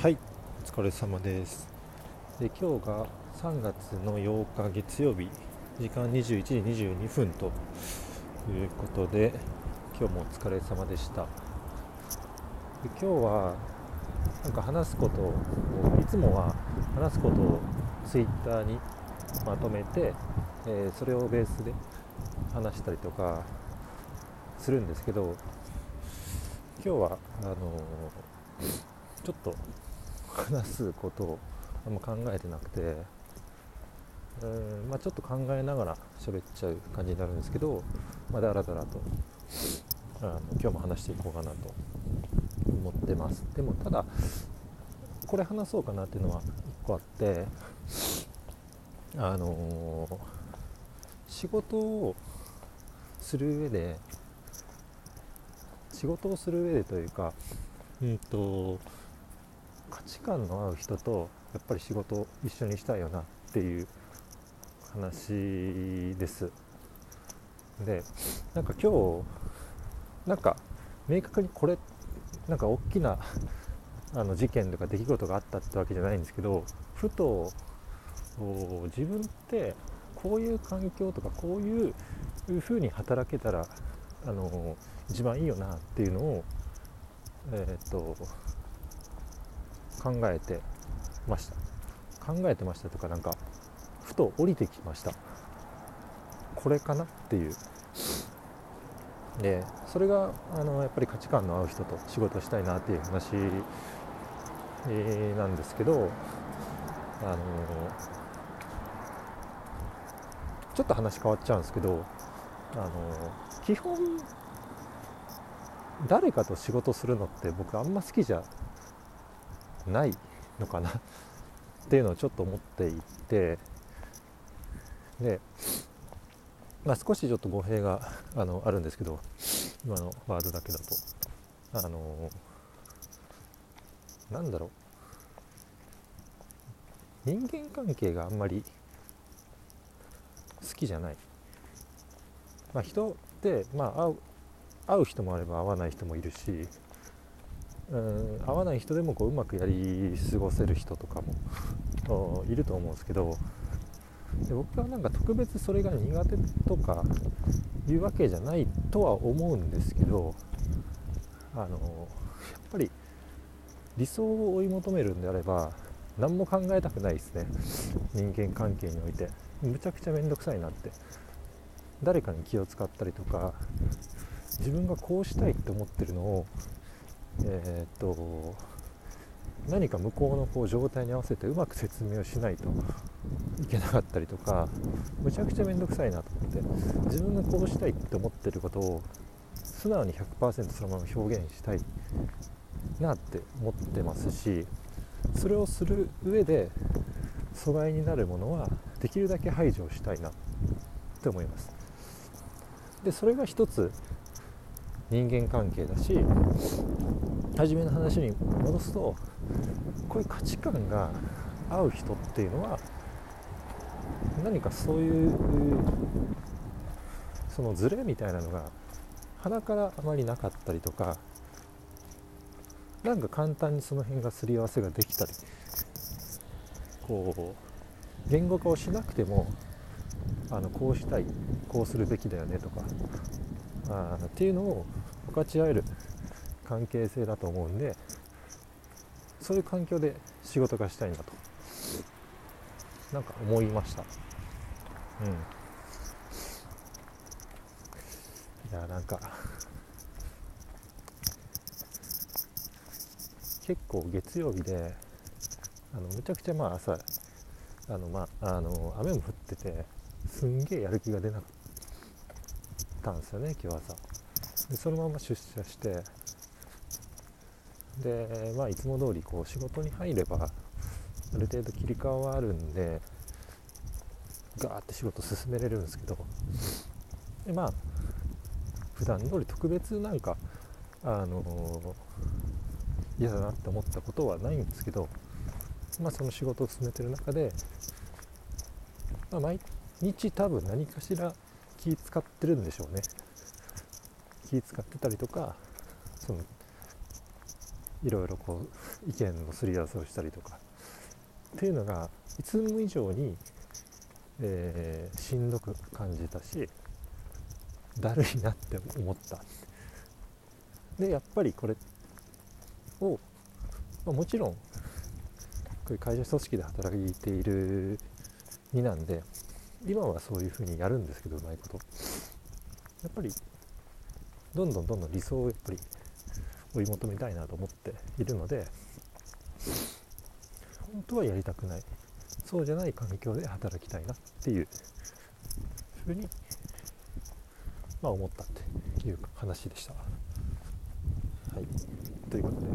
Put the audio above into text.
はい。お疲れ様です。で今日が3月の8日月曜日時間21時22分ということで今日もお疲れ様でした。で今日はなんか話すことをいつもは話すことをツイッターにまとめて、えー、それをベースで話したりとかするんですけど今日はあのー、ちょっと話すことをあんま考えてなくて、うんまあ、ちょっと考えながら喋っちゃう感じになるんですけど、まあ、だらだらとあの今日も話していこうかなと思ってます。でもただこれ話そうかなっていうのは1個あってあのー、仕事をする上で仕事をする上でというかうんと価値観の合う人とやっぱり仕事を一緒にしたいよなっていう話です。でなんか今日なんか明確にこれなんか大きなあの事件とか出来事があったってわけじゃないんですけどふと自分ってこういう環境とかこういう風に働けたらあの一番いいよなっていうのを、えー、っと考えてました。考えてましたとかなんかふと降りてきました。これかなっていう。でそれがあのやっぱり価値観の合う人と仕事したいなっていう話、なんですけどあのちょっと話変わっちゃうんですけどあの基本誰かと仕事するのって僕あんま好きじゃないのかな？っていうのをちょっと思っていてで、まあ、少しちょっと語弊があのあるんですけど今のワードだけだと。あのなんだろう。人間関係があんまり好きじゃない、まあ、人って、まあ、会う会う人もあれば会わない人もいるしうん合わない人でもこううまくやり過ごせる人とかもいると思うんですけどで僕はなんか特別それが苦手とかいうわけじゃないとは思うんですけどあのやっぱり理想を追い求めるんであれば何も考えたくないですね。人間関係において。むちゃくちゃ面倒くさいなって。誰かに気を使ったりとか自分がこうしたいって思ってるのをえー、っと何か向こうのこう状態に合わせてうまく説明をしないといけなかったりとかむちゃくちゃ面倒くさいなと思って自分がこうしたいって思ってることを素直に100%そのまま表現したいなって思ってますしそれをする上で阻害になるものはできるだけ排除したいなって思います。でそれが一つ人間関係だし初めの話に戻すとこういう価値観が合う人っていうのは何かそういうそのズレみたいなのが鼻からあまりなかったりとかなんか簡単にその辺がすり合わせができたりこう言語化をしなくてもあのこうしたいこうするべきだよねとかあっていうのを分かち合える関係性だと思うんでそういう環境で仕事がしたいなと。なんか思いました。うん。いやなんか結構月曜日であのむちゃくちゃまあ朝あのまああの雨も降っててすんげえやる気が出なかったんですよね今日朝。でそのまま出社してでまあいつも通りこう仕事に入ればある程度切り替わるんでガーって仕事進めれるんですけどでまあ普段通り特別なんかあの嫌だなって思ったことはないんですけどまあその仕事を進めてる中で、まあ、毎日多分何かしら気使ってるんでしょうね。気使ってたりとかそのいろいろこう意見のすり合わせをしたりとか。っていうのがいつも以上に、えー、しんどく感じたしだるいなって思った。でやっぱりこれを、まあ、もちろんこういう会社組織で働いている身なんで今はそういうふうにやるんですけどうまいこと。やっぱりどんどんどんどん理想をやっぱり追い求めたいなと思っているので本当はやりたくない。そうじゃない環境で働きたいなっていうふうに、まあ、思ったっていう話でした。はい、ということで。